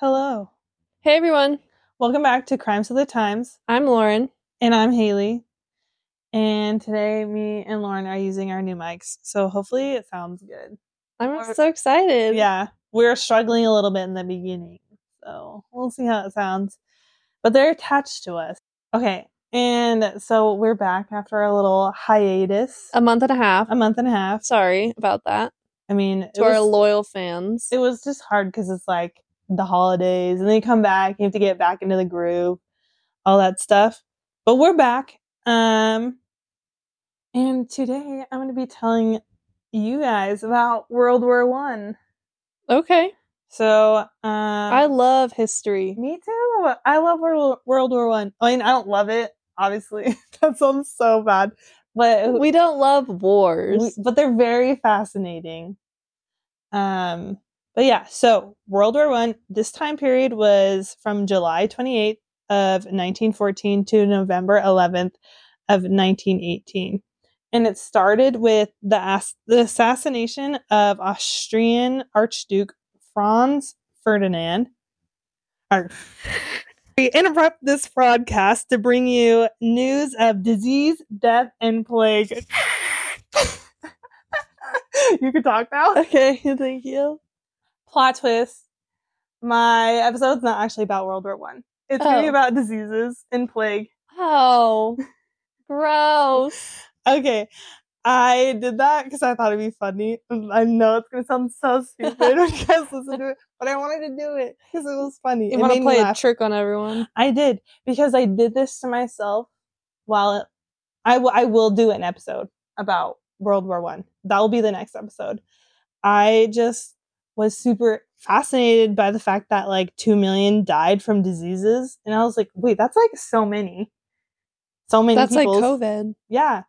Hello. Hey everyone, Welcome back to Crimes of the Times. I'm Lauren. And I'm Haley. And today, me and Lauren are using our new mics. So hopefully it sounds good. I'm Or- so excited. Yeah, we were struggling a little bit in the beginning. So we'll see how it sounds. But they're attached to us. Okay. And so we're back after a little hiatus, A month and a half. a month and a half. Sorry about that. I mean, To our was, loyal fans. it was just hard because it's like the holidays and then you come back you have to get back into the groove all that stuff but we're back um and today i'm going to be telling you guys about world war one okay. so um I love history. me too i love world, world war one i mean i don't love it obviously that sounds so bad but We don't love wars. we- but they're very fascinating. Um, but yeah, so World War One. This time period was from July 28th of 1914 to November 11th of 1918, and it started with the ass- the assassination of Austrian Archduke Franz Ferdinand. We interrupt this broadcast to bring you news of disease, death, and plague. you can talk now. okay, thank you. Plot twist. My episode's not actually about World War One. It's gonna be Oh. about diseases and plague. Oh, gross. Okay. I did that because I thought it'd be funny. I know it's gonna sound so stupid when you guys listen to it, but I wanted to do it because it was funny. You want to play a trick on everyone? I did because I did this to myself. While it, I w- I will do an episode about World War One. That will be the next episode. I just was super fascinated by the fact that like two million died from diseases, and I was like, wait, that's like so many, so many. That's like COVID. yeah.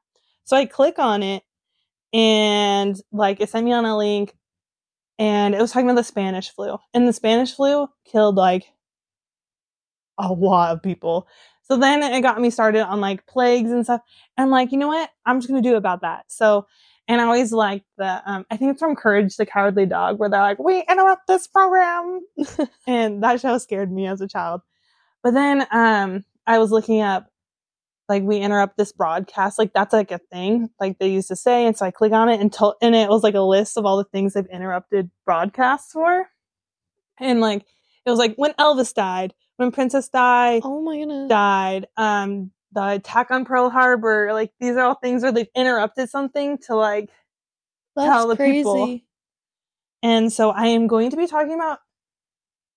So I click on it and like it sent me on a link and it was talking about the Spanish flu. And the Spanish flu killed like a lot of people. So then it got me started on like plagues and stuff. And I'm like, you know what? I'm just gonna do about that. So and I always like the um I think it's from Courage the Cowardly Dog where they're like, we interrupt this program. and that show scared me as a child. But then um I was looking up like we interrupt this broadcast like that's like a thing like they used to say and so i click on it and, to- and it was like a list of all the things they've interrupted broadcasts for and like it was like when elvis died when princess di Oh my goodness. died um the attack on pearl harbor like these are all things where they've interrupted something to like That's tell the crazy. people. and so i am going to be talking about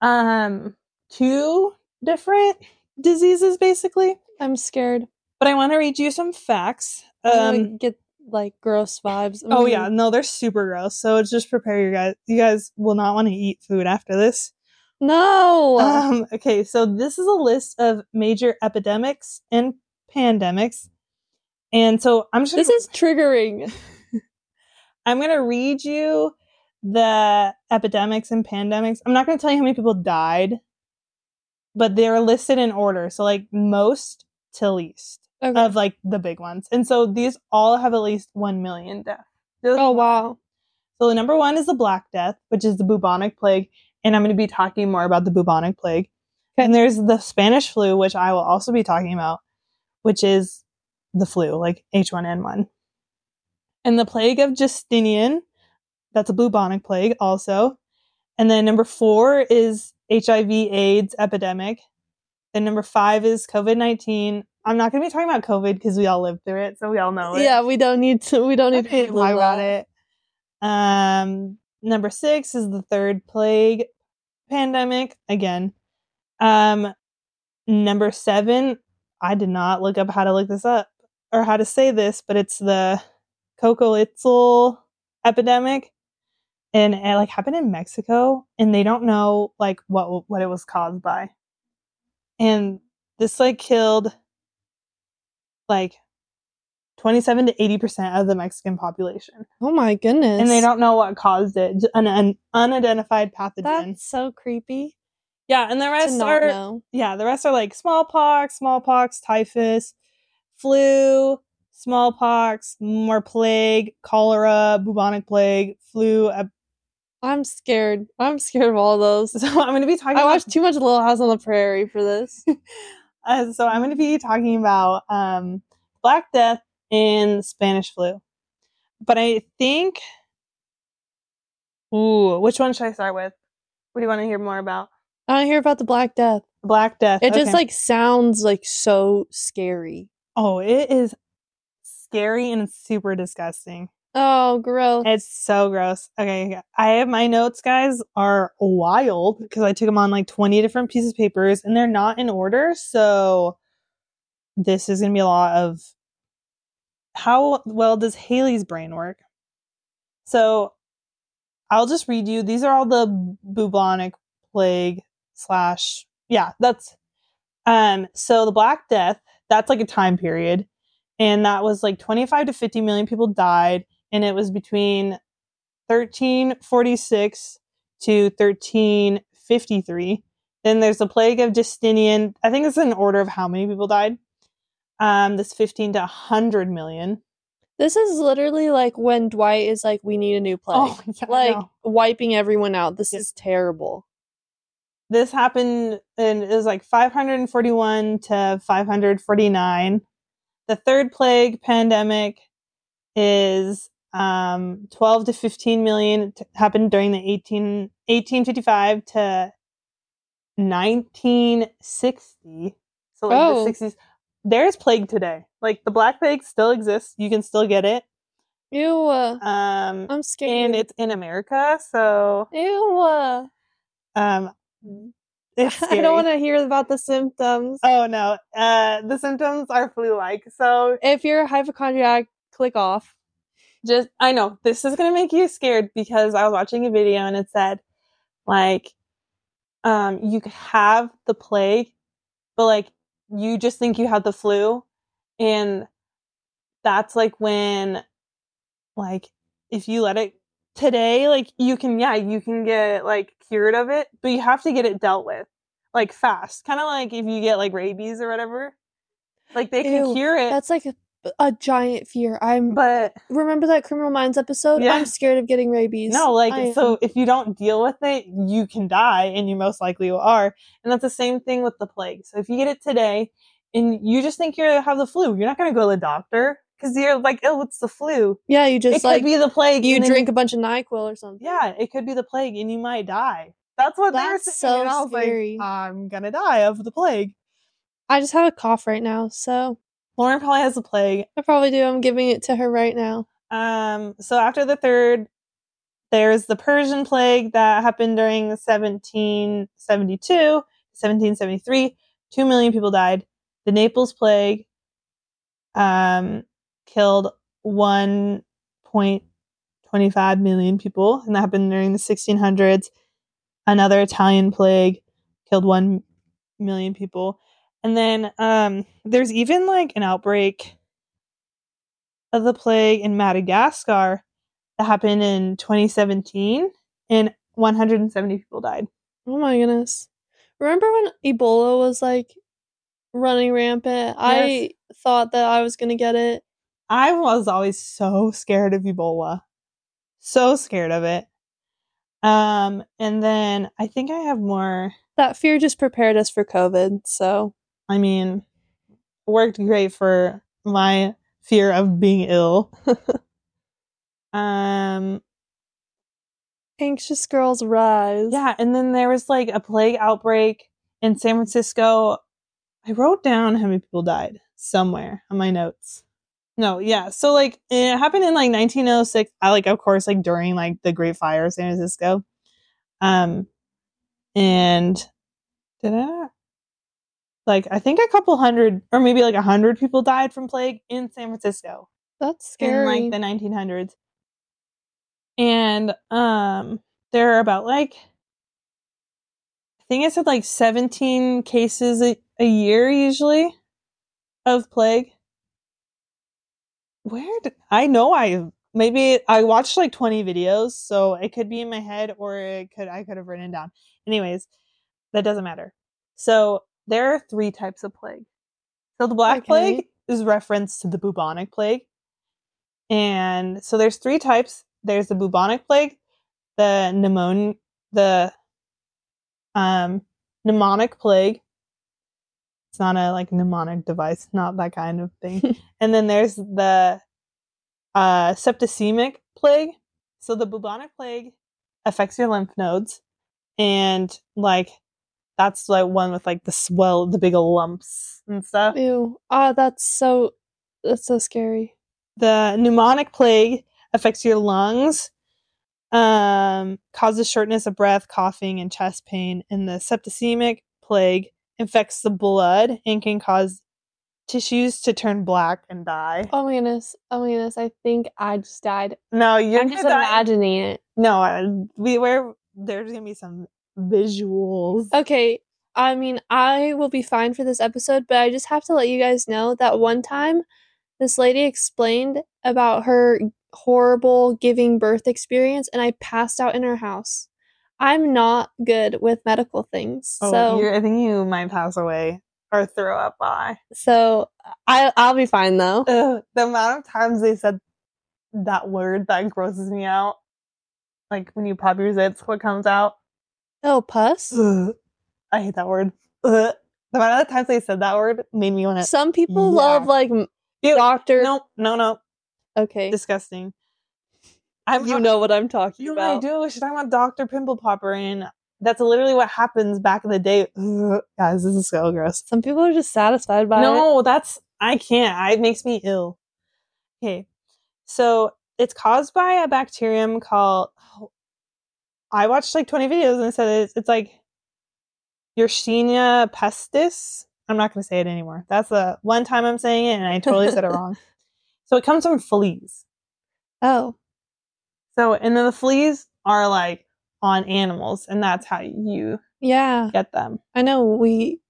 um two different diseases basically I'm scared. but i want to read you some facts um get like gross vibes. I'm Oh gonna- yeah, no, they're super gross. So just prepare your guys. You guys will not want to eat food after this. No. Um, okay, so this is a list of major epidemics and pandemics, and so I'm just this gonna, is triggering. I'm gonna read you the epidemics and pandemics. I'm not gonna tell you how many people died, but they're listed in order. So like most to least Okay. of like the big ones, and so these all have at least one million deaths. oh wow. So the number one is the Black Death, which is the bubonic plague, and I'm going to be talking more about the bubonic plague. And there's the Spanish flu, which I will also be talking about, which is the flu, like H1N1. And the plague of Justinian, that's a bubonic plague also. And then number four is HIV/AIDS epidemic. Then number five is COVID 19. I'm not going to be talking about COVID because we all lived through it, so we all know it. Yeah, we don't need to. We don't need to talk about it. Um, number six is the third plague pandemic again. Um, number seven, I did not look up how to look this up or how to say this, but it's the Cocoitzel epidemic, and it eh, like happened in Mexico, and they don't know like what what it was caused by, and this like killed like 27 to 80% of the Mexican population. Oh my goodness. And they don't know what caused it. An, an unidentified pathogen. That's so creepy. Yeah, and the rest are know. yeah, the rest are like smallpox, smallpox, typhus, flu, smallpox, more plague, cholera, bubonic plague, flu, ep- I'm scared. I'm scared of all those. So I'm going to be talking. I about- watched too much Little House on the Prairie for this. Uh, so I'm going to be talking about um, Black Death and Spanish flu. But I think, ooh, which one should I start with? What do you want to hear more about? I to hear about the Black Death. Black Death. It just like sounds like so scary. oh, it is scary and super disgusting. Oh, gross. It's so gross. Okay, I have my notes, guys, are wild because I took them on like 20 different pieces of papers and they're not in order. So this is going to be a lot of how well does Haley's brain work? So I'll just read you. These are all the bubonic plague slash yeah, that's um so the Black Death, that's like a time period. And that was like 25 to 50 million people died and it was between 1346 to 1353. Then there's the plague of Justinian. I think it's an order of how many people died. Um, this 15 to 100 million. This is literally like when Dwight is like, "We need a new plague," Oh, yeah, like wiping everyone out. This is terrible. This happened and it was like 541 to 549. The third plague pandemic is um 12 to 15 million t- happened during the 18 1855 to 1960 so like Oh. the 60s there's plague today like the black plague still exists you can still get it Ew. um I'm scared. and it's in america so Ew. um I scary. don't want to hear about the symptoms. Oh no. Uh the symptoms are flu like. So if you're a hypochondriac, click off. just I know this is gonna make you scared because I was watching a video and it said like um you could have the plague, but like you just think you have the flu and that's like when like if you let it today like you can yeah you can get like cured of it but you have to get it dealt with like fast kind of like if you get like rabies or whatever like they can Ew, cure it That's like a, a giant fear. I'm. but remember that Criminal Minds episode? Yeah. I'm scared of getting rabies. no like I so am- if you don't deal with it you can die and you most likely will. are and that's the same thing with the plague so if you get it today and you just think you have the flu you're not going to go to the doctor because you're like oh it's the flu yeah, you it just could like be the plague you drink a bunch of Nyquil or something. yeah it could be the plague and you might die that's what That's saying so and I was scary. like i'm gonna die of the plague I just have a cough right now, so lauren probably has the plague I probably do. I'm giving it to her right now. Um, so after the third, there's the Persian plague that happened during 1772, 1773. Two million people died. The Naples plague um, killed 1.25 million people, and that happened during the 1600s. Another Italian plague killed 1 million people. And then um, there's even like an outbreak of the plague in Madagascar that happened in 2017 and 170 people died. Oh my goodness. Remember when Ebola was like running rampant? I thought that I was gonna get it. I was always so scared of Ebola. So scared of it. Um and then I think I have more That fear just prepared us for COVID, so I mean worked great for my fear of being ill. um anxious girls rise. Yeah, and then there was like a plague outbreak in San Francisco. I wrote down how many people died somewhere on my notes. No, yeah. So like it happened in like 1906. I like of course like during like the Great Fire of San Francisco. Um and did I like I think a couple hundred or maybe like a hundred people died from plague in San Francisco That's scary. in like the 1900s and um there are about like i think i said like 17 cases a, a year usually of plague where did, i know i maybe i watched like 20 videos so it could be in my head or it could i could have written it down anyways that doesn't matter so there are three types of plague so the black Okay. plague is reference to the bubonic plague and so there's three types. There's the bubonic plague, the pneumon the um pneumonic plague. It's not a like mnemonic device, not that kind of thing. and then there's the uh septicemic plague. So the bubonic plague affects your lymph nodes and like that's like one with like the swell the big lumps and stuff. Ew. Ah, that's so that's so scary. The pneumonic plague affects your lungs, um, causes shortness of breath, coughing, and chest pain. And the septicemic plague infects the blood and can cause tissues to turn black and die. Oh my goodness. Oh my goodness. I think I just died. No, you're I'm just die. imagining it. No, I- we were there's gonna be some visuals. Okay. I mean, I will be fine for this episode, but I just have to let you guys know that one time this lady explained about her horrible giving birth experience and I passed out in her house. I'm not good with medical things. Oh, so you're, I think you might pass away or throw up by. so I I'll be fine though. Ugh, the amount of times they said that word that grosses me out. Like when you pop your zits, what comes out? Oh, pus? Ugh. I hate that word. Ugh. The amount of times they said that word made me want to. Some people Yeah. love like m- doctor. No, no, no. Okay. Disgusting. I'm you know what I'm talking about. You know what I about. do? She's talking about Dr. Pimple Popper, and that's literally what happens back in the day. Ugh. Guys, this is so gross. Some people are just satisfied by it. No, that's I can't. I, it makes me ill. Okay, so it's caused by a bacterium called. oh, I watched like twenty videos and it said it's, it's like Yersinia pestis. I'm not going to say it anymore. That's the one time I'm saying it, and I totally said it wrong. So it comes from fleas. Oh. So and then the fleas are like on animals, and that's how you Yeah. get them. I know we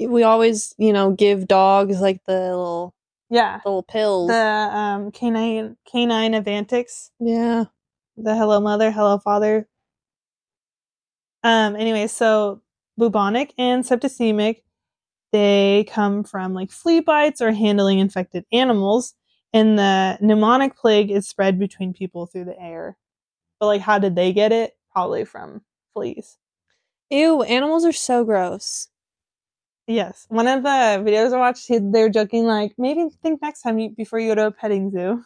we always, you know, give dogs like the little Yeah. little pills. The um canine canine Advantix. yeah. the hello mother, hello father. Um, anyway, so bubonic and septicemic, they come from like flea bites or handling infected animals. And the pneumonic plague is spread between people through the air. But like how did they get it? Probably from fleas. Ew, animals are so gross. Yes. One of the videos I watched, they were joking like, maybe think next time you, before you go to a petting zoo.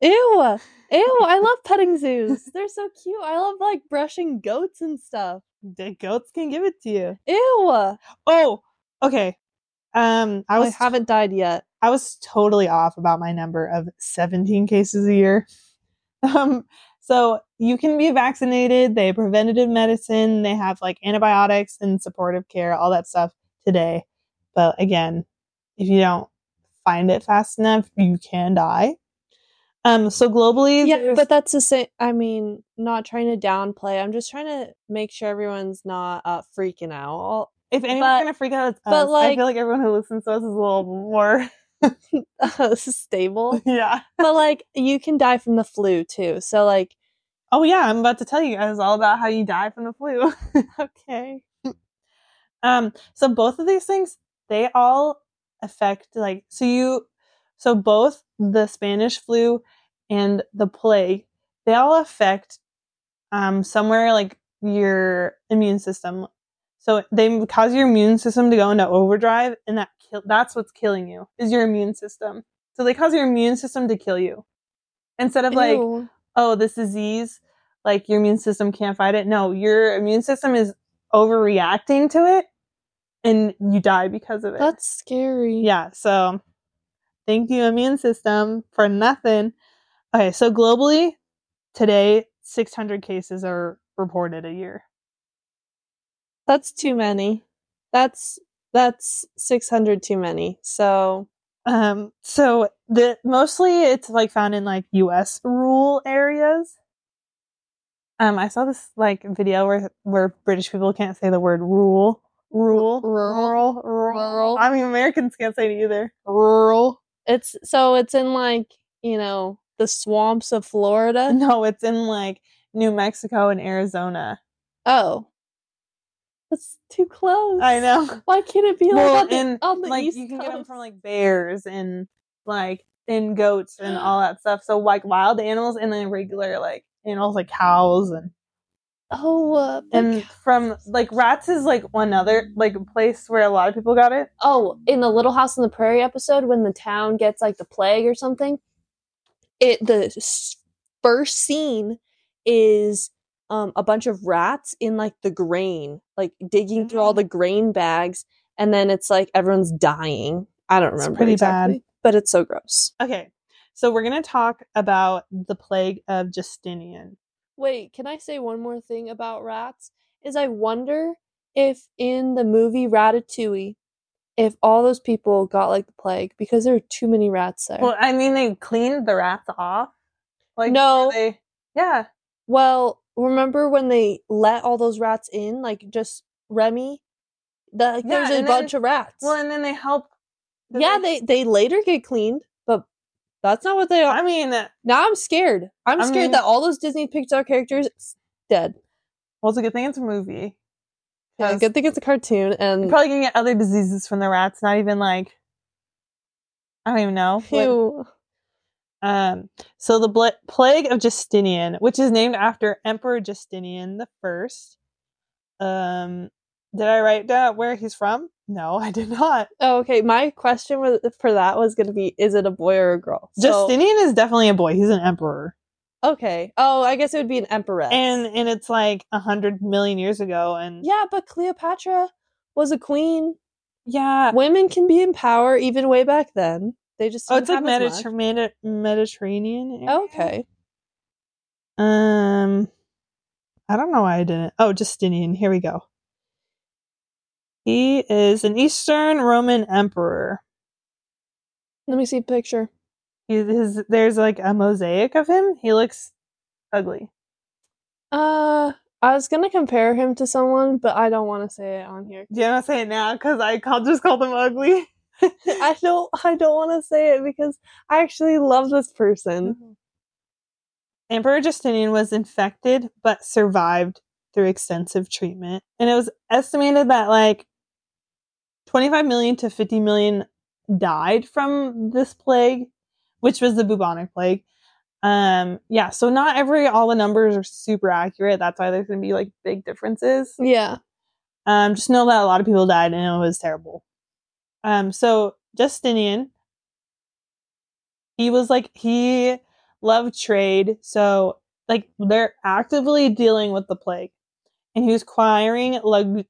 Ew. Ew, I love petting zoos. They're so cute. I love like brushing goats and stuff. The goats can give it to you. Ew. Oh, okay. Um, I I, was haven't died yet. I was totally off about my number of 17 cases a year. Um, so you can be vaccinated. They have preventative medicine. They have like antibiotics and supportive care, all that stuff today. But again, if you don't find it fast enough, you can die. Um, so globally, Yeah, but that's the same. I mean, not trying to downplay. I'm just trying to make sure everyone's not uh, freaking out. If anyone's but- gonna freak out, it's but, us. I feel like everyone who listens to us is a little more, is stable. yeah. but like, you can die from the flu too. So like, Oh yeah, I'm about to tell you guys all about how you die from the flu. okay. um, so both of these things, they all affect like so you so both the Spanish flu and the plague, they all affect um somewhere like your immune system. So they cause your immune system to go into overdrive and that kill that's what's killing you is your immune system. So they cause your immune system to kill you. Instead of like Ew. oh, this disease, like your immune system can't fight it. No, your immune system is overreacting to it and you die because of it. that's scary. yeah, so thank you, immune system, for nothing. Okay, so globally, today, 600 cases are reported a year. That's too many. That's that's 600 too many. So, Um, so the mostly it's like found in like US rural areas. Um, I saw this like video where where British people can't say the word rule. Rural. rural, rural, I mean Americans can't say it either. rural. It's so it's in like, you know, the swamps of Florida. No, it's in like New Mexico and Arizona. Oh. That's too close. I know. Why can't it be like Well, on the, and on the like east you can coast? get them from like bears and like and goats and all that stuff. So like wild animals and then regular like animals like cows and Oh, uh, and from like rats is like one other like place where a lot of people got it. oh, in the Little House on the Prairie episode, when the town gets like the plague or something, it the first scene is um a bunch of rats in like the grain, like digging through all Mhm. the grain bags, and then it's like everyone's dying. I don't It's remember pretty bad. but it's so gross. Okay, so we're gonna talk about the plague of Justinian. Wait, can I say one more thing about rats? Is I wonder if in the movie Ratatouille, if all those people got like the plague because there are too many rats there. Well, I mean, they cleaned the rats off. Like No. they, yeah, Well, remember when they let all those rats in, like just Remy? The, like, Yeah, there's a and then- bunch of rats. well, and then they help. the yeah, rats- they they later get cleaned, but that's not what they are. I mean, uh now I'm scared. I'm I scared mean- that all those Disney Pixar characters dead. well, it's a good thing it's a movie. Yeah, good thing it's a cartoon You're and probably gonna get other diseases from the rats. Not even like I don't even know. what- Ew. Um, so the bla- plague of Justinian, which is named after Emperor Justinian the First. Um, did I write down where he's from? No, I did not. Oh, okay. My question was, for that was going to be: Is it a boy or a girl? So- Justinian is definitely a boy. He's an emperor, Okay. Oh, I guess it would be an empress. and and it's like a hundred million years ago. And yeah, but Cleopatra was a queen. yeah. Women can be in power even way back then. They just Oh, it's like Mediter- Medi- Mediterranean. area? Okay. Um, I don't know why I didn't. Oh, Justinian. Here we go. He is an Eastern Roman emperor. Let me see a picture. He, his, there's like a mosaic of him. He looks ugly. Uh, I was gonna compare him to someone, but I don't want to say it on here. Do you want to say it now? Because I called, just called him ugly. I don't. I don't want to say it because I actually love this person. Emperor Justinian was infected but survived through extensive treatment. And it was estimated that like 25 million to 50 million died from this plague, which was the bubonic plague. Um yeah, so not every all the numbers are super accurate. That's why there's going to be like big differences. Yeah. Um just know that a lot of people died and it was terrible. Um so Justinian he was like he loved trade, so like they're actively dealing with the plague. And he was acquiring lug-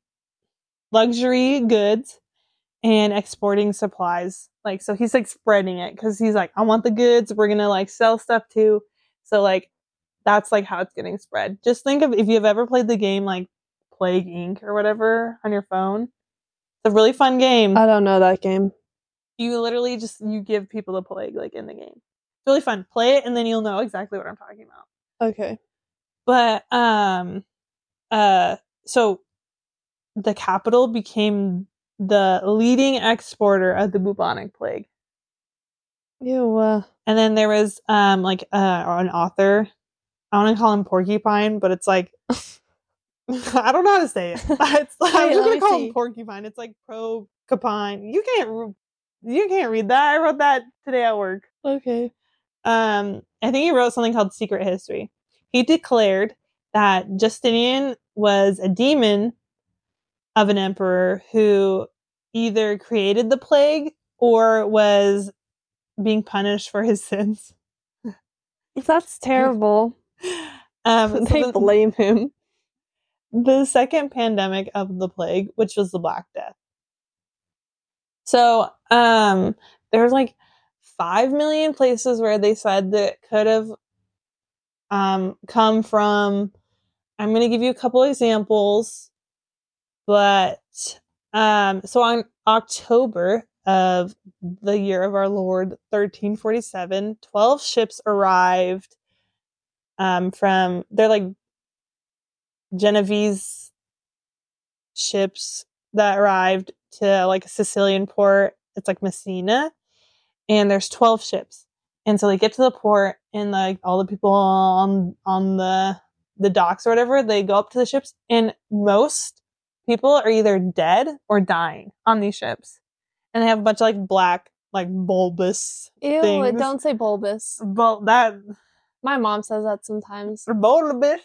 luxury goods and exporting supplies. Like so he's like spreading it cuz he's like I want the goods, we're to like sell stuff too. So like that's like how it's getting spread. Just think of if you've ever played the game like Plague Inc or whatever on your phone. It's a really fun game I don't know that game. you literally just you give people the plague like in the game. It's really fun. Play it and then you'll know exactly what I'm talking about. Okay. But um uh so the capital became the leading exporter of the bubonic plague. Ew. Uh, And then there was um like uh an author. I want to call him Porcupine, but it's like I don't know how to say it. It's like, I'm just gonna call see. him Porcupine. It's like Procopine. You can't re- you can't read that. I wrote that today at work. okay. um, I think he wrote something called Secret History. He declared that Justinian was a demon of an emperor who either created the plague or was being punished for his sins. That's terrible. Um, so they the, blame him. The second pandemic of the plague, which was the Black Death. So, um, there's like five million places where they said that could have um come from. I'm gonna give you a couple examples, but um, so on October of the year of our Lord 1347, 12 ships arrived um from they're like Genovese ships that arrived to like a Sicilian port. It's like Messina, and there's 12 ships. And so they get to the port, and like all the people on on the the docks or whatever, they go up to the ships, and most people are either dead or dying on these ships, and they have a bunch of like black, like bulbous Ew. things. Don't say bulbous. Well, that My mom says that sometimes, Bulbous.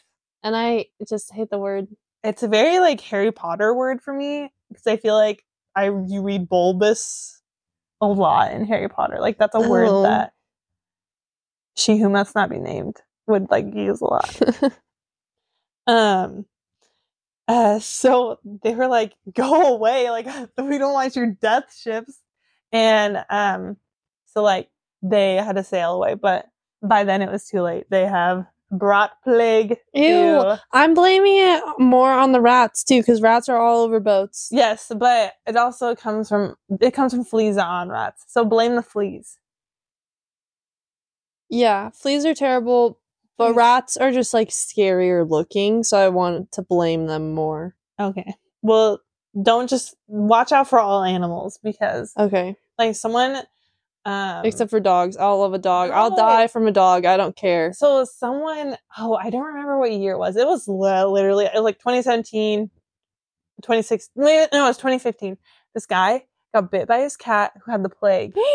And I just hate the word. It's a very like Harry Potter word for me because I feel like I you read bulbous a lot in Harry Potter. Like that's a Oh. word that she who must not be named would like use a lot. Um uh so they were like, go away, like we don't want your death ships. And um so like they had to sail away, but by then it was too late. They have brought plague Ew. to I'm blaming it more on the rats too, because rats are all over boats. Yes, but it also comes from it comes from fleas on rats. So blame the fleas. Yeah, fleas are terrible, but rats are just like scarier looking, so I want to blame them more. Okay. Well, don't just watch out for all animals because Okay, like someone um except for dogs. I'll love a dog. I'll die from a dog. I don't care. so someone oh, I don't remember what year it was. It was literally it was like 2017 26 no, it was 2015. This guy got bit by his cat who had the plague.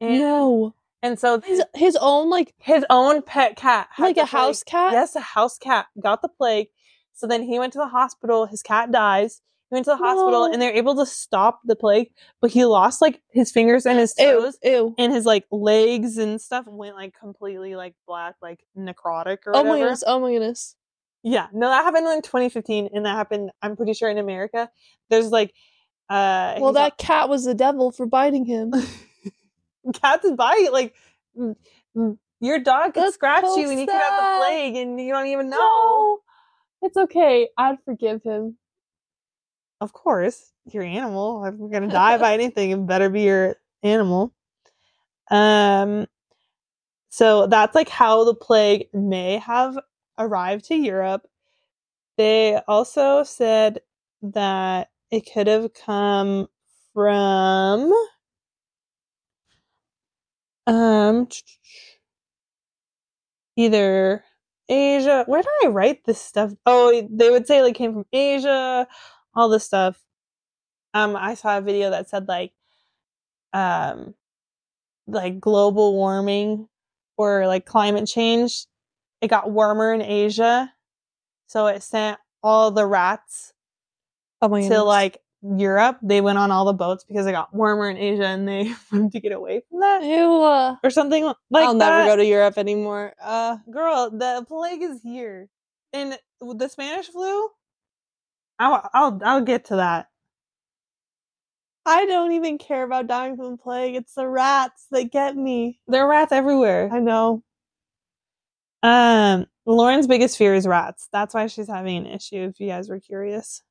And, no, and so his his own like his own pet cat had like a house plague. cat. Yes, a house cat got the plague. So then he went to the hospital. His cat dies. He went to the hospital No. and they're able to stop the plague, but he lost like his fingers and his toes ew. and his like legs and stuff went like completely like black, like necrotic or Oh whatever. Oh my goodness. Oh my goodness. Yeah, no, that happened in 2015, and that happened. I'm pretty sure in America. There's like, uh, Well, that cat was the devil for biting him. cats bite like mm, mm, your dog could scratch so you and you could have the plague and you don't even know. No, it's okay. I'd forgive him. Of course, your animal. If we're gonna die by anything, it better be your animal. Um, so that's like how the plague may have arrived to Europe. They also said that it could have come from um either Asia. Where did I write this stuff? Oh, they would say like came from Asia, all this stuff. Um, I saw a video that said like, um, like global warming or like climate change. It got warmer in Asia, so it sent all the rats Oh to like Europe. They went on all the boats because it got warmer in Asia, and they wanted to get away from that Ew. uh, or something like I'll never go to Europe anymore. Uh, Girl, the plague is here, and the Spanish flu. I'll I'll I'll get to that. I don't even care about dying from plague. It's the rats that get me. There are rats everywhere. I know. Um, Lauren's biggest fear is rats. That's why she's having an issue. If you guys were curious,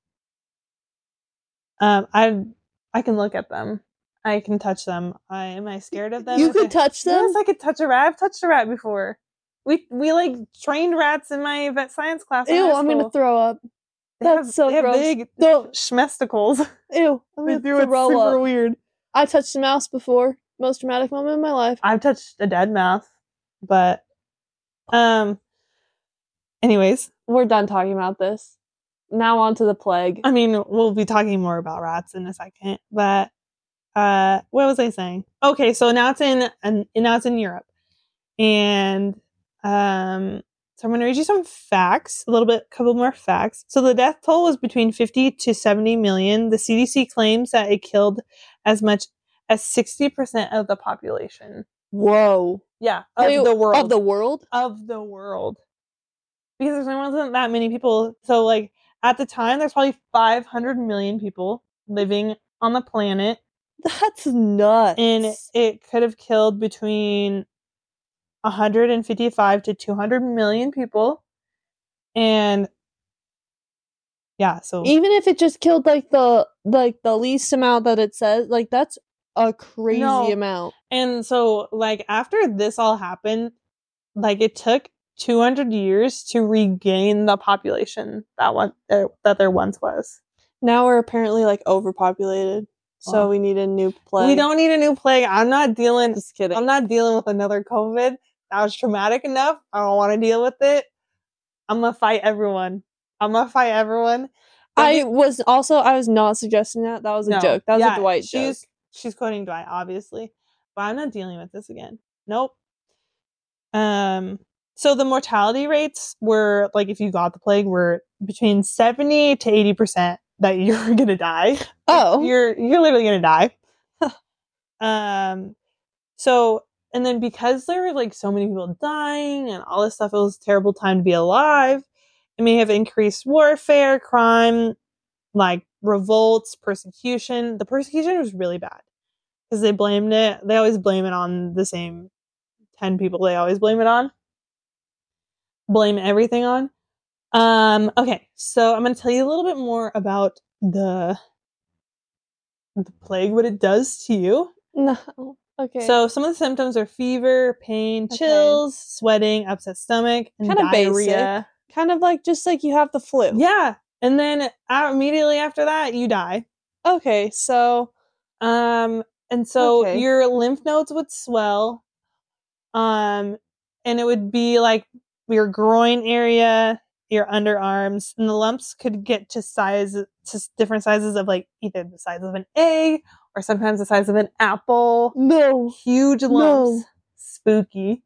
um, I I can look at them. I can touch them. I am I scared of them? You could I- touch them. Yes, I could touch a rat. I've touched a rat before. We we like trained rats in my vet science class. Ew, I'm gonna throw up. They that's have- so they have gross. big Don't. schmesticles. Ew, I'm They do it super up. weird. I touched a mouse before. Most dramatic moment in my life. I've touched a dead mouse, but um. Anyways, We're done talking about this. Now on to the plague. I mean, we'll be talking more about rats in a second, but uh, what was I saying? Okay, so now it's in, and now it's in Europe, and um, so I'm going to read you some facts, a little bit, a couple more facts. So the death toll was between 50 to 70 million. The CDC claims that it killed as much as 60% of the population. Whoa. Yeah, of Wait, the world. Of the world? of the world because there wasn't that many people. So, like at the time, there's probably 500 million people living on the planet, That's nuts. and it could have killed between 155 to 200 million people. And yeah, so even if it just killed like the like the least amount that it says, like that's a crazy No. amount. and so like after this all happened, like it took 200 years to regain the population that one uh, that there once was. Now we're apparently like overpopulated. So we need a new plague. We don't need a new plague. I'm not dealing just kidding. I'm not dealing with another COVID. That was traumatic enough. I don't want to deal with it. I'm gonna fight everyone. I'm gonna fight everyone. I was also I was not suggesting that. That was a No. joke. That was Yeah, a Dwight joke. she's she's quoting Dwight, obviously, but I'm not dealing with this again. Nope. Um. so the mortality rates were like if you got the plague were between 70 to 80% that you're gonna die. Oh. You're you're literally gonna die. um so and then because there were like so many people dying and all this stuff, it was a terrible time to be alive. It may have increased warfare, crime, like revolts, persecution. The persecution was really bad because they blamed it. They always blame it on the same 10 people they always blame it on. Blame everything on. Um, okay, so I'm going to tell you a little bit more about the the plague, what it does to you. No. Okay. So some of the symptoms are fever, pain, Okay. chills, sweating, upset stomach, and Kinda diarrhea. kind of like just like you have the flu. Yeah, and then uh, immediately after that, you die. Okay. So Um, and so Okay. your lymph nodes would swell. Um, and it would be like your groin area, your underarms, and the lumps could get to size to different sizes of like either the size of an egg or sometimes the size of an apple. no. Huge No. lumps. Spooky.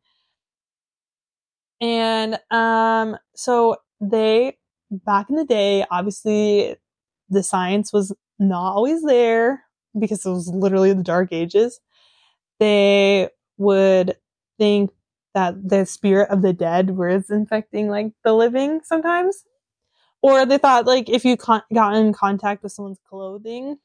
And um so they back in the day, obviously the science was not always there because it was literally the dark ages. They would think that the spirit of the dead was infecting like the living sometimes. Or they thought like if you con- got in contact with someone's clothing,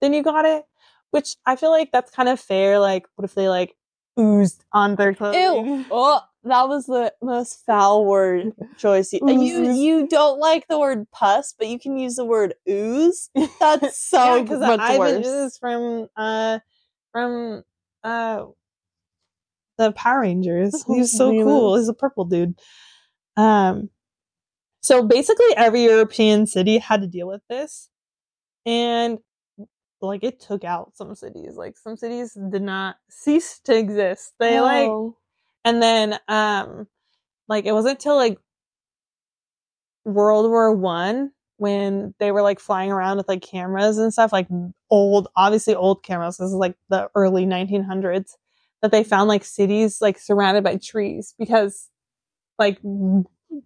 then you got it. Which I feel like that's kind of fair. Like, what if they like oozed on their clothing? Ew. Oh, that was the most foul word choice. You, you you don't like the word pus, but you can use the word ooze. That's so because much worse. is from uh from uh the Power Rangers. He's so cool. He's a purple dude. Um so basically every European city had to deal with this. And like it took out some cities. Like some cities did not cease to exist. They like and then um like it wasn't till like World War One when they were like flying around with like cameras and stuff, like old obviously old cameras. This is like the early nineteen hundreds that they found like cities like surrounded by trees because like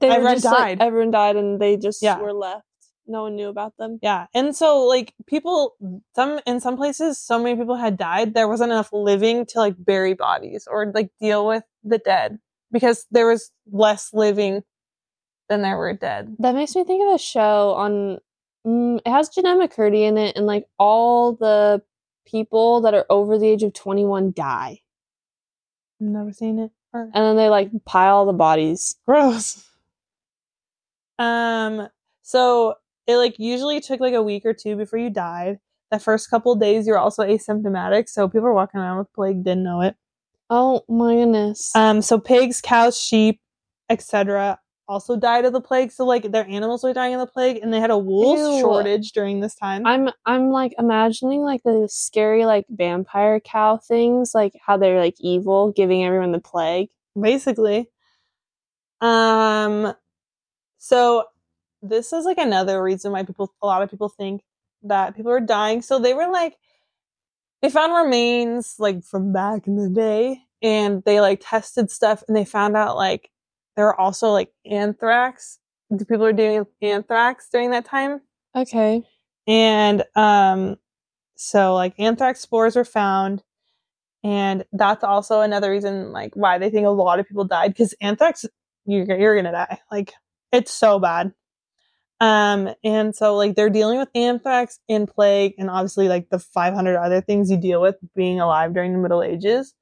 They Everyone just, like, died. everyone died, and they just Yeah. were left. No one knew about them. yeah. And so like people some in some places so many people had died there wasn't enough living to like bury bodies or like deal with the dead because there was less living than there were dead. That makes me think of a show on. Mm, it has Jenna McCurdy in it, and like all the people that are over the age of twenty one die, I've Never seen it. Or- and then they like pile the bodies. gross um so it like usually took like a week or two before you died the first couple days you're also asymptomatic so people are walking around with plague didn't know it Oh my goodness! um so pigs cows sheep etc also died of the plague so like their animals were dying of the plague and they had a wool Ew. shortage during this time I'm I'm like imagining like the scary like vampire cow things, like how they're like evil, giving everyone the plague. basically. Um, so this is like another reason why people, a lot of people think that people are dying. So they were like, they found remains like from back in the day, and they like tested stuff, and they found out like there were also like anthrax. People are doing anthrax during that time, Okay. and um, so like anthrax spores were found. And that's also another reason, like, why they think a lot of people died because anthrax, you're you're gonna die. Like, it's so bad. Um, and so like they're dealing with anthrax and plague, and obviously like the 500 other things you deal with being alive during the Middle Ages,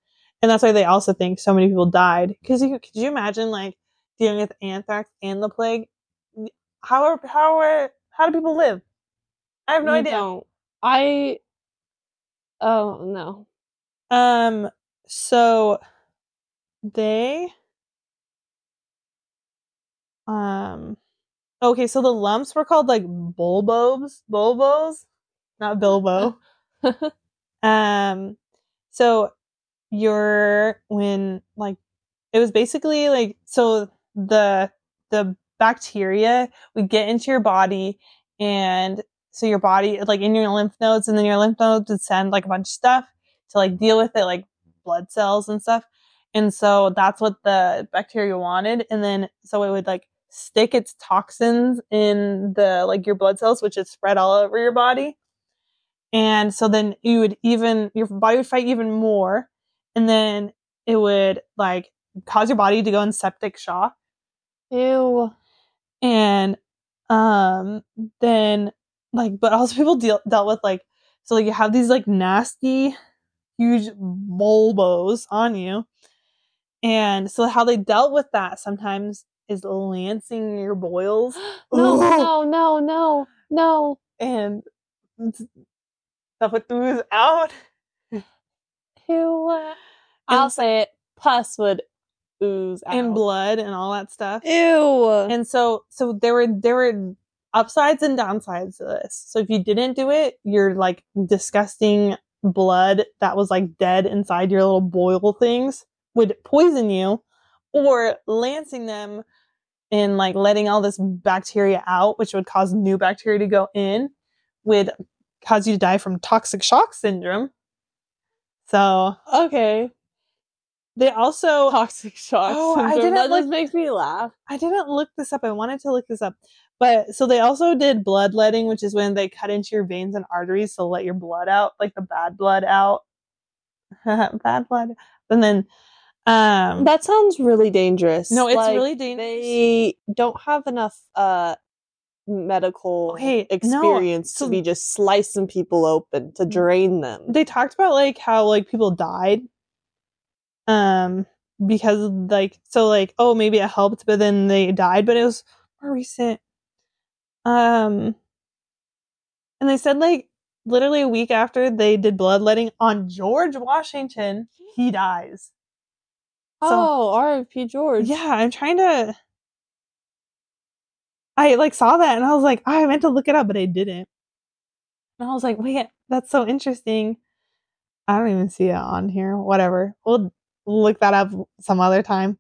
and that's why they also think so many people died. Because you could you imagine like dealing with anthrax and the plague? How are how are how do people live? I have no You idea. don't. I. Oh no. Um, so they um okay, so the lumps were called like bulbos, bulbos, not Bilbo. um so your when like it was basically like so the the bacteria would get into your body and so your body like in your lymph nodes and then your lymph nodes would send like a bunch of stuff to like deal with it like blood cells and stuff And so that's what the bacteria wanted. And then so it would like stick its toxins in the like your blood cells, which is spread all over your body. And so then you would even your body would fight even more. And then it would like cause your body to go in septic shock. Ew. And um then like but also people deal dealt with like so like you have these like nasty huge bulbos on you and so how they dealt with that sometimes is lancing your boils No, no, no, no, no. and stuff would ooze out Ew. Uh, I'll say it. Pus would ooze out. and blood and all that stuff Ew. and so so there were there were upsides and downsides to this so if you didn't do it your like disgusting blood that was like dead inside your little boil things would poison you or lancing them and like letting all this bacteria out which would cause new bacteria to go in would cause you to die from toxic shock syndrome so okay. they also Toxic shock Oh, I didn't That look- just makes me laugh. I didn't look this up. I wanted to look this up. But so they also did bloodletting, which is when they cut into your veins and arteries to let your blood out, like the bad blood out. bad blood. And then um That sounds really dangerous. no, it's Like, really dangerous. They don't have enough uh medical Okay, no, experience so- to be just slicing people open to drain them. they talked about like how like people died um because like so like oh maybe it helped but then they died but it was more recent um and they said like literally a week after they did bloodletting on George Washington he dies oh, R.I.P. George. yeah I'm trying to I like saw that and I was like oh, I meant to look it up but I didn't and I was like wait that's so interesting I don't even see it on here. Whatever. We'll look that up some other time.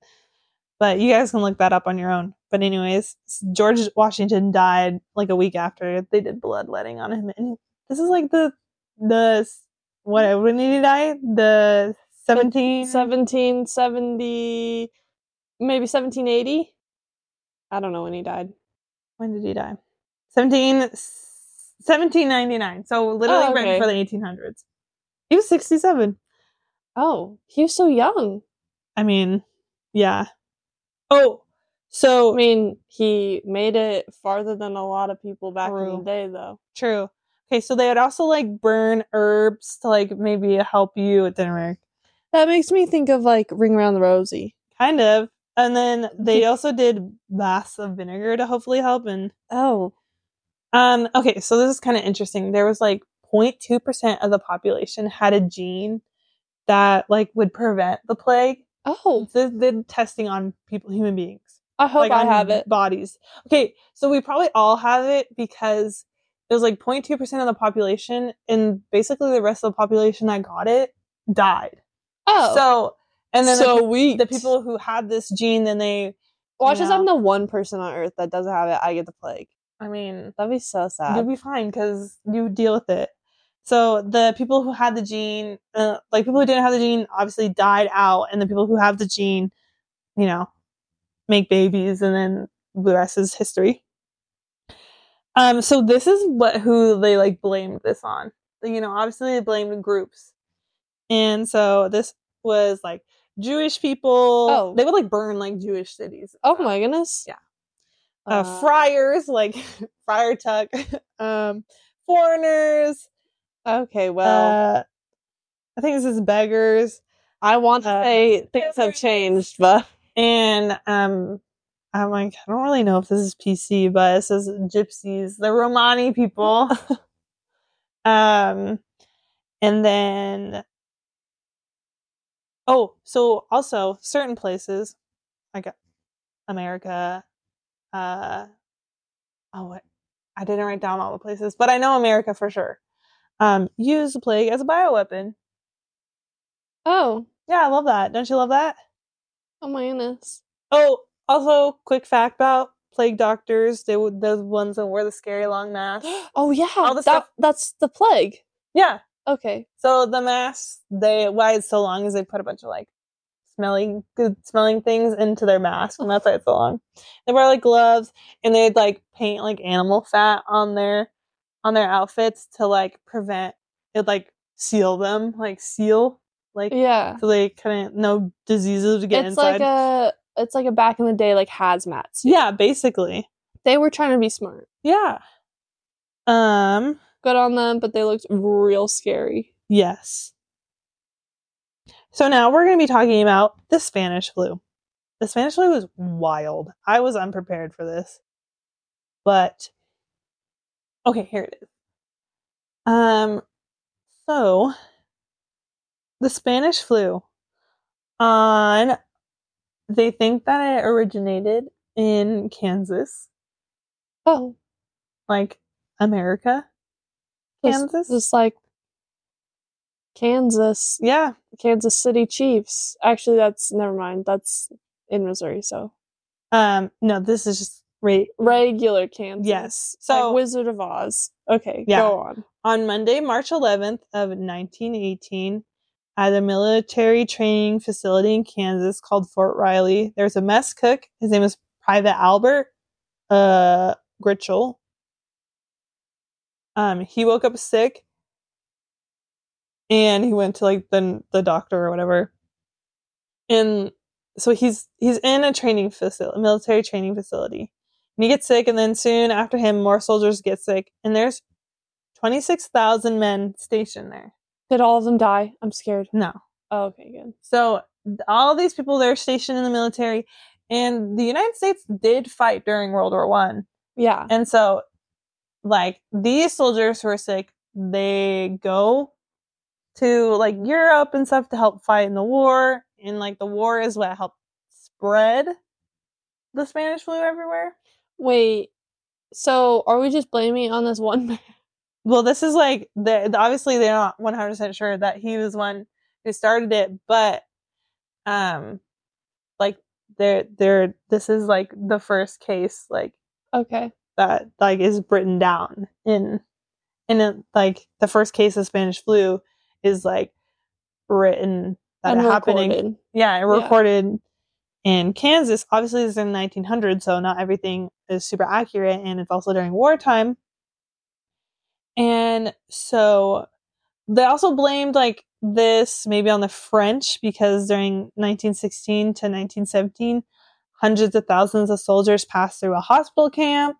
But you guys can look that up on your own. But anyways, George Washington died like a week after they did bloodletting on him. And this is like the the what when did he die? The 17 1770, maybe 1780. I don't know when he died. when did he die? 17 1799. So literally Oh, right before the 1800s. He was 67. Oh, he was so young. I mean, yeah. Oh, so I mean, he made it farther than a lot of people back in the day, though. True. Okay, so they would also like burn herbs to like maybe help you. It didn't work. That makes me think of like Ring Around the Rosie. Kind of. And then they also did baths of vinegar to hopefully help. And Oh, um, okay, so this is kind of interesting. There was like 0.2% of the population had a gene that like would prevent the plague. oh, They did testing on people, human beings. I hope like I have it. Bodies. Okay, so we probably all have it because it was like 0.2% of the population, and basically the rest of the population that got it died. Oh, So, and then so the, weak. the people who had this gene, then they, Watch as. I'm the one person on Earth that doesn't have it. I get the plague. I mean, That'd be so sad. you'll be fine because you deal with it. So the people who had the gene, uh, like people who didn't have the gene, obviously died out, and the people who have the gene, you know, make babies, and then the rest is history. Um, so this is what who they like blamed this on. You know, obviously they blamed groups, and so this was like Jewish people. Oh. they would like burn like Jewish cities. oh my goodness. Yeah. uh, Uh, friars like Friar Tuck, um, foreigners. Okay, well, uh, I think this is beggars I want to uh, say things have changed, but and um. I'm like, I don't really know if this is PC, but it says gypsies, the Romani people. um, and then, oh, so also certain places, like America, uh, oh, what? I didn't write down all the places, but I know America for sure. Um, use the plague as a bioweapon. oh, Yeah, I love that. Don't you love that? oh my goodness. Oh, also, quick fact about plague doctors. They those ones that wear the scary long mask. Oh yeah, All the that, stuff- that's the plague. Yeah. Okay. So the mask, they why it's so long is they put a bunch of like smelling good smelling things into their mask, and that's why it's so long. They wear like gloves, and they'd like paint like animal fat on their on their outfits to like prevent it like seal them, like seal, like Yeah. so they couldn't no diseases would get It's inside. like a it's like a back in the day like hazmat. suit. yeah, basically. They were trying to be smart. Yeah. Um. Good on them, but they looked real scary. Yes. So now we're going to be talking about the Spanish flu. The Spanish flu was wild. I was unprepared for this. But okay, here it is. Um so the Spanish flu on they think that it originated in Kansas, Oh. like America. Kansas? Just like Kansas. Yeah. Kansas City Chiefs. Actually that's never mind. That's in Missouri, so Um no, this is just right regular Kansas. Yes. So So Wizard of Oz. Okay, Yeah. go on. on Monday, March 11th of 1918, at a military training facility in Kansas called Fort Riley, there's a mess cook. His name is Private Albert uh, Gitchell. Um, he woke up sick, and he went to like the the doctor or whatever. And so he's he's in a training facility, military training facility, and he gets sick. And then soon after him, more soldiers get sick, and there's 26,000 men stationed there. Did all of them die? I'm scared. No. Oh, okay, good. So all these people they're stationed in the military and the United States did fight during World War 1. Yeah. And so like these soldiers who are sick, they go to like Europe and stuff to help fight in the war and like the war is what helped spread the Spanish flu everywhere. Wait. So are we just blaming on this one man? Well, this is like the obviously they're not one hundred percent sure that he was one who started it, but um, like they're they're this is like the first case like Okay. That like is written down in in it, like the first case of Spanish flu is like written that And in recorded. yeah, it Yeah. recorded in Kansas. Obviously, this is in 1900, so not everything is super accurate, and it's also during wartime. And so they also blamed like this maybe on the French because during 1916 to 1917, hundreds of thousands of soldiers passed through a hospital camp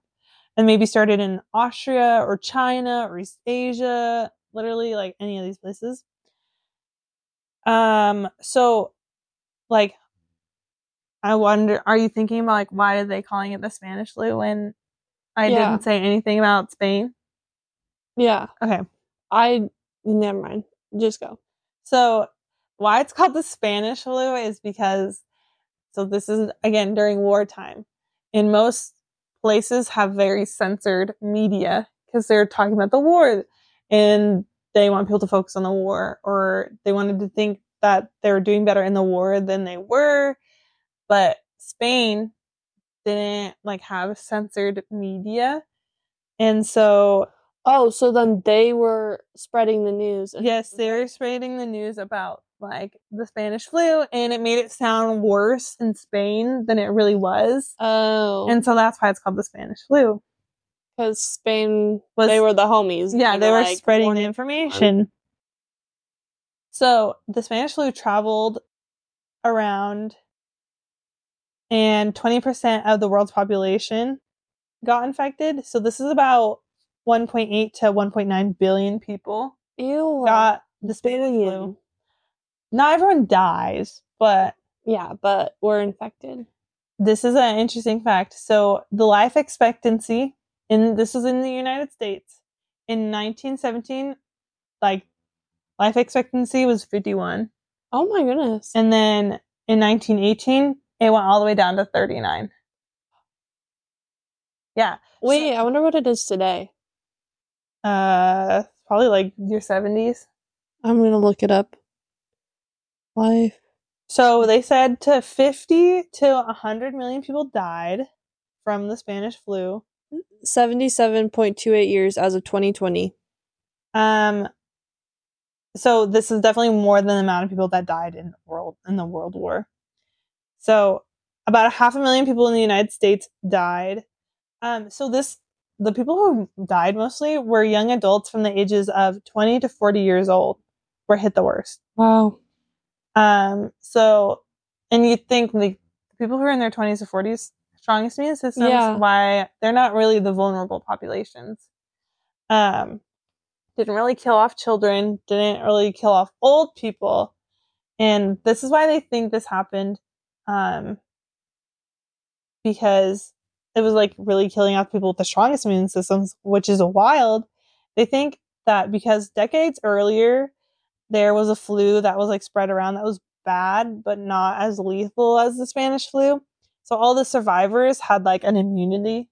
and maybe started in Austria or China or East Asia, literally like any of these places. Um, so like I wonder are you thinking about like why are they calling it the Spanish flu when I Yeah. didn't say anything about Spain? Yeah. Okay. I never mind. Just go. So why it's called the Spanish flu is because so this is again during wartime. In most places have very censored media because they're talking about the war and they want people to focus on the war or they wanted to think that they were doing better in the war than they were. But Spain didn't like have censored media. And so Oh, so then they were spreading the news. Yes, they were spreading the news about like the Spanish flu, and it made it sound worse in Spain than it really was, Oh. and so that's why it's called the Spanish flu. because Spain, Was- they were the homies. Yeah, they were like, spreading the information. So the Spanish flu traveled around, and twenty percent of the world's population got infected. So this is about one point eight to one point nine billion people Ew. got the Spanish flu. Not everyone dies, but Yeah, but we're infected. this is an interesting fact. So the life expectancy in this is in the United States in 1917, like life expectancy was 51, Oh my goodness. and then in 1918 it went all the way down to 39. Yeah, Wait, I wonder what it is today. uh, probably like your 70s. I'm gonna look it up. Life. So they said to 50 to 100 million people died from the Spanish flu. Seventy-seven point two eight years as of 2020. Um, so this is definitely more than the amount of people that died in the world in the World War. So about a half a million people in the United States died. Um, so this the people who died mostly were young adults from the ages of 20 to 40 years old were hit the worst. Wow. Um, so and you think the people who are in their 20s to 40s strongest immune systems Yeah. why they're not really the vulnerable populations. Um, didn't really kill off children, didn't really kill off old people. And this is why they think this happened. Um, because it was like really killing off people with the strongest immune systems, which is a wild. They think that because decades earlier there was a flu that was like spread around that was bad, but not as lethal as the Spanish flu. So all the survivors had like an immunity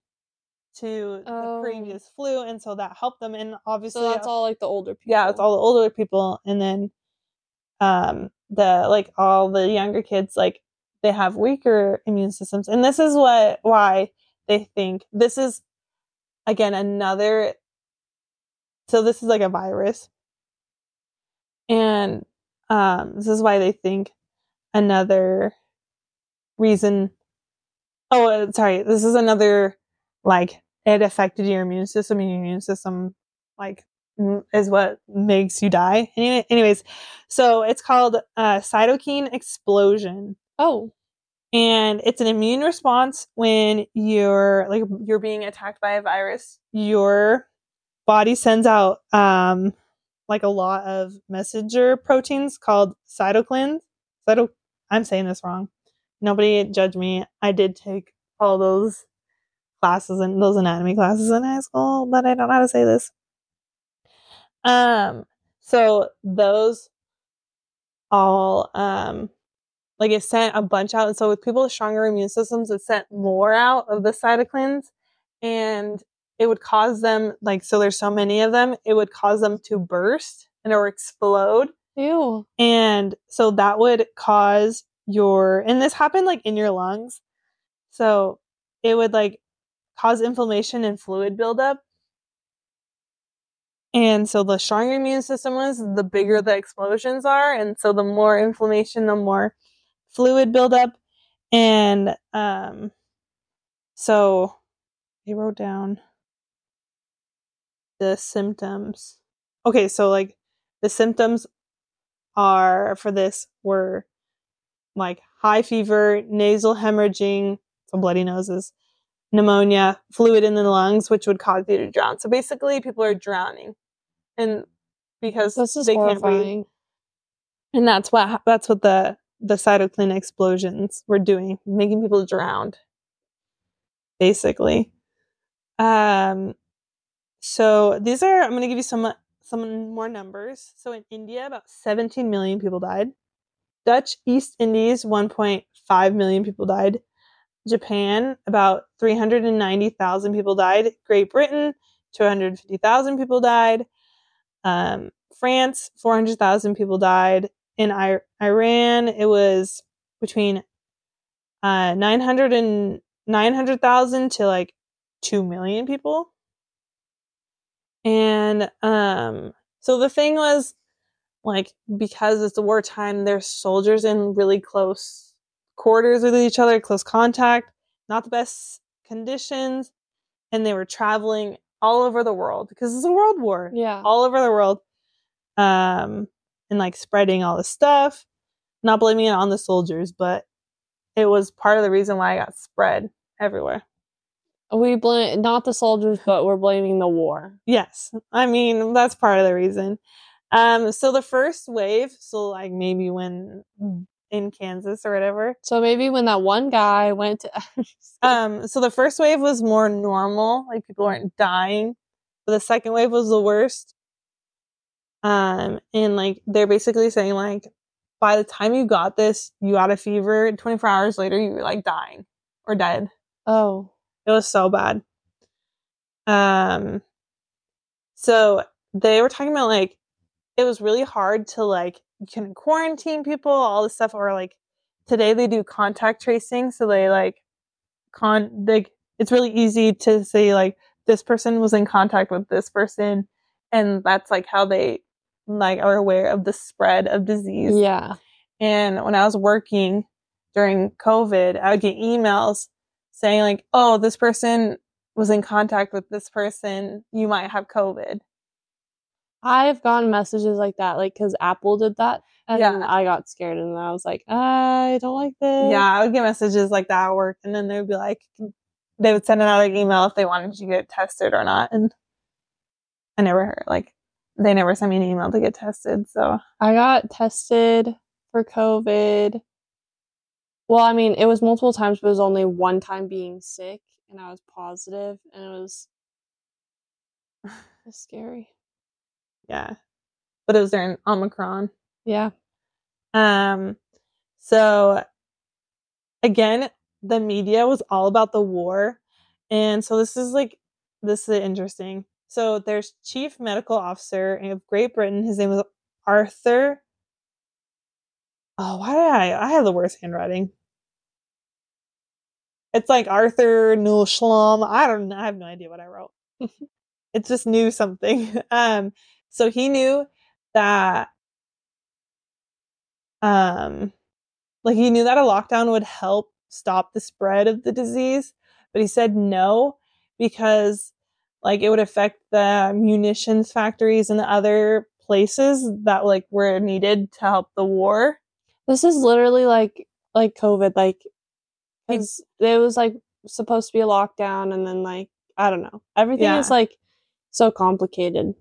to Oh. the previous flu, and so that helped them. And obviously, So that's all like the older people. yeah, it's all the older people, and then um the like all the younger kids like they have weaker immune systems, and this is what why they think this is again another. So this is like a virus, and um this is why they think another reason. Oh, uh, sorry, this is another like it affected your immune system, and your immune system like is what makes you die. Anyway, anyways, so it's called uh, cytokine explosion, Oh. and it's an immune response when you're like you're being attacked by a virus. Your body sends out um like a lot of messenger proteins called cytokines. Cyto, I'm saying this wrong. Nobody judge me. I did take all those classes and those anatomy classes in high school, but I don't know how to say this. Um, so those all um like it sent a bunch out. And so with people with stronger immune systems, it sent more out of the cytokines and it would cause them like so there's so many of them, it would cause them to burst and or explode. Ew. And so that would cause your, and this happened like in your lungs. So it would like cause inflammation and fluid buildup. And so the stronger your immune system is, the bigger the explosions are. And so the more inflammation, the more fluid buildup. And um, so they wrote down the symptoms. Okay, so like the symptoms are for this were like high fever, nasal hemorrhaging, so bloody noses, pneumonia, fluid in the lungs, which would cause you to drown. So basically, people are drowning, and because This is they can't breathe, horrifying. and that's what that's what the the cytokine explosions were doing, making people drowned. Basically, um, so these are I'm going to give you some some more numbers. So in India, about 17 million people died. Dutch East Indies, 1.5 million people died. Japan, about 390,000 people died. Great Britain, 250,000 people died. Um, France, 400,000 people died. In I- Iran, it was between uh, 900 and 900,000 to like 2 million people. And um, so the thing was, like, because it's a wartime, there's soldiers in really close quarters with each other, close contact, not the best conditions, and they were traveling all over the world because it's a world war Yeah. all over the world um and like spreading all this stuff not blaming it on the soldiers but it was part of the reason why i got spread everywhere We blame not the soldiers, but we're blaming the war. yes. I mean that's part of the reason. Um so the first wave so like maybe when in kansas or whatever. So maybe when that one guy went to um so the first wave was more normal like people weren't dying but the second wave was the worst. Um and like they're basically saying like by the time you got this you had a fever 24 hours later you were like dying or dead. Oh. It was so bad um so they were talking about like it was really hard to like you can quarantine people all this stuff or like today they do contact tracing so they like con like it's really easy to say like this person was in contact with this person and that's like how they like are aware of the spread of disease. Yeah. And when I was working during COVID, I would get emails saying like, "Oh, this person was in contact with this person. You might have COVID." I've gotten messages like that, like because Apple did that, and Yeah. I got scared, and I was like, I don't like this. Yeah, I would get messages like that at work, and then they would be like, they would send another email if they wanted you to get tested or not, and I never heard like they never sent me an email to get tested. So I got tested for COVID. Well, I mean, it was multiple times, but it was only one time being sick, and I was positive, and it was, it was scary. yeah, but it was during Omicron. Yeah. Um, so again, the media was all about the war. And so this is like, this is interesting. So there's chief medical officer of Great Britain. His name was Arthur. Oh, why did I? I have the worst handwriting. It's like Arthur Newell Schlum. I don't. I have no idea what I wrote. it just knew something. Um, so he knew that um like he knew that a lockdown would help stop the spread of the disease but he said no because like it would affect the munitions factories and the other places that like were needed to help the war This is literally like like COVID, like because it was like supposed to be a lockdown, and then like I don't know, everything Yeah. is like so complicated.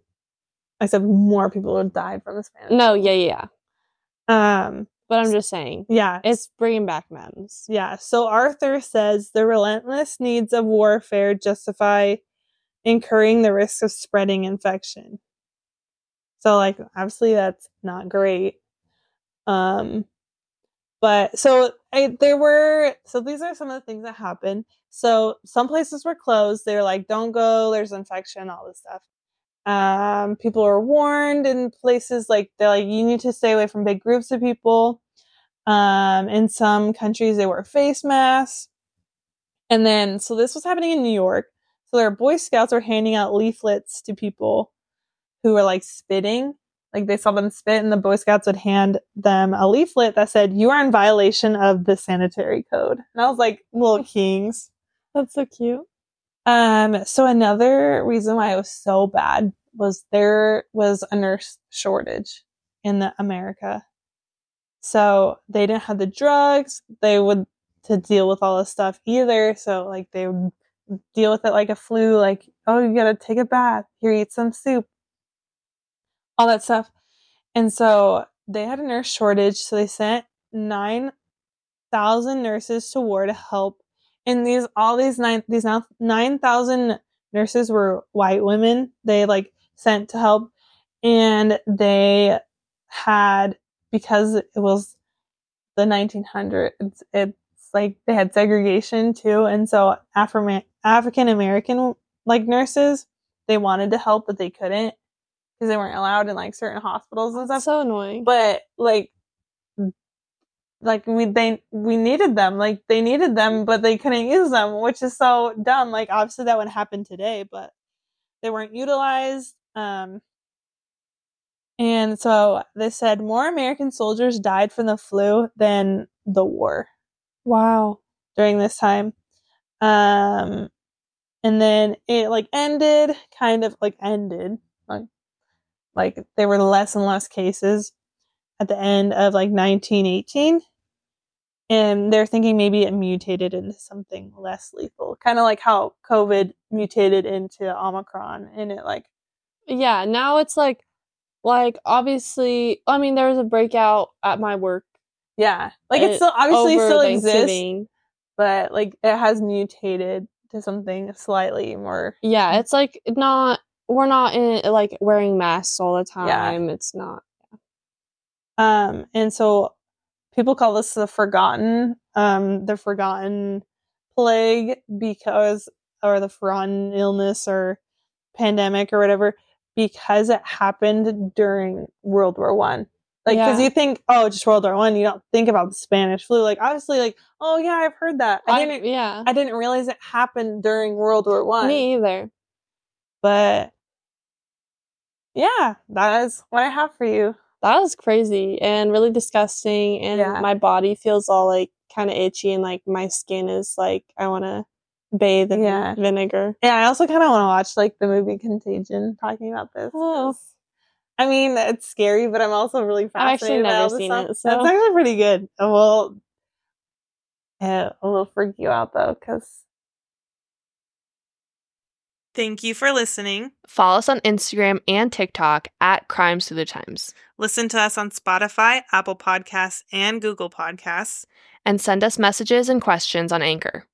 i said more people would die from this spanish No, yeah, yeah. um But I'm just saying, yeah it's bringing back memes. Yeah. So Arthur says the relentless needs of warfare justify incurring the risk of spreading infection. So like obviously that's not great. Um but so I, there were so these are some of the things that happened. So some places were closed. They were like don't go, there's infection, all this stuff. Um people were warned in places like they're like you need to stay away from big groups of people. Um, in some countries, they wear face masks. And then, so this was happening in New York. So their Boy Scouts were handing out leaflets to people who were like spitting. Like they saw them spit, and the Boy Scouts would hand them a leaflet that said, You are in violation of the sanitary code. And I was like, Little kings. That's so cute. Um, so another reason why it was so bad was there was a nurse shortage in the America. So they didn't have the drugs, they would to deal with all this stuff either. So like they would deal with it like a flu, like, oh you gotta take a bath, here eat some soup. All that stuff. And so they had a nurse shortage, so they sent nine thousand nurses to war to help. And these all these nine these now nine thousand nurses were white women they like sent to help. And they had because it was the 1900s it's, like they had segregation too and so Afro- african american like nurses they wanted to help but they couldn't because they weren't allowed in like certain hospitals and stuff That's so annoying. but like like we they we needed them like they needed them but they couldn't use them which is so dumb like obviously that would happen today but they weren't utilized um and so they said more american soldiers died from the flu than the war wow. during this time um and then it like ended kind of like ended like like there were less and less cases at the end of like 1918 and they're thinking maybe it mutated into something less lethal kind of like how covid mutated into omicron and it like Yeah, now it's like, like obviously, I mean, there was a breakout at my work. yeah like it still obviously still exists but like it has mutated to something slightly more Yeah, it's like not. We're not in like wearing masks all the time. Yeah. It's not. Um, and so people call this the forgotten, um, the forgotten plague because, or the forgotten illness or pandemic or whatever, because it happened during World War One. Like, because Yeah. you think, oh, just World War One, you don't think about the Spanish flu. Like, obviously, like, oh yeah, I've heard that. I, didn't, yeah. I didn't realize it happened during World War One. Me either. but yeah, that is what I have for you. That was crazy and really disgusting. And Yeah. my body feels all like kind of itchy and like my skin is like, I want to bathe in Yeah. vinegar. Yeah, I also kind of want to watch like the movie Contagion talking about this. Oh. I mean, it's scary, but I'm also really fascinated. I've actually by never seen it, so- That's actually pretty good. It will, it will freak you out though, because. Thank you for listening. Follow us on Instagram and TikTok at Crimes Through the Times Listen to us on Spotify, Apple Podcasts, and Google Podcasts. and send us messages and questions on Anchor.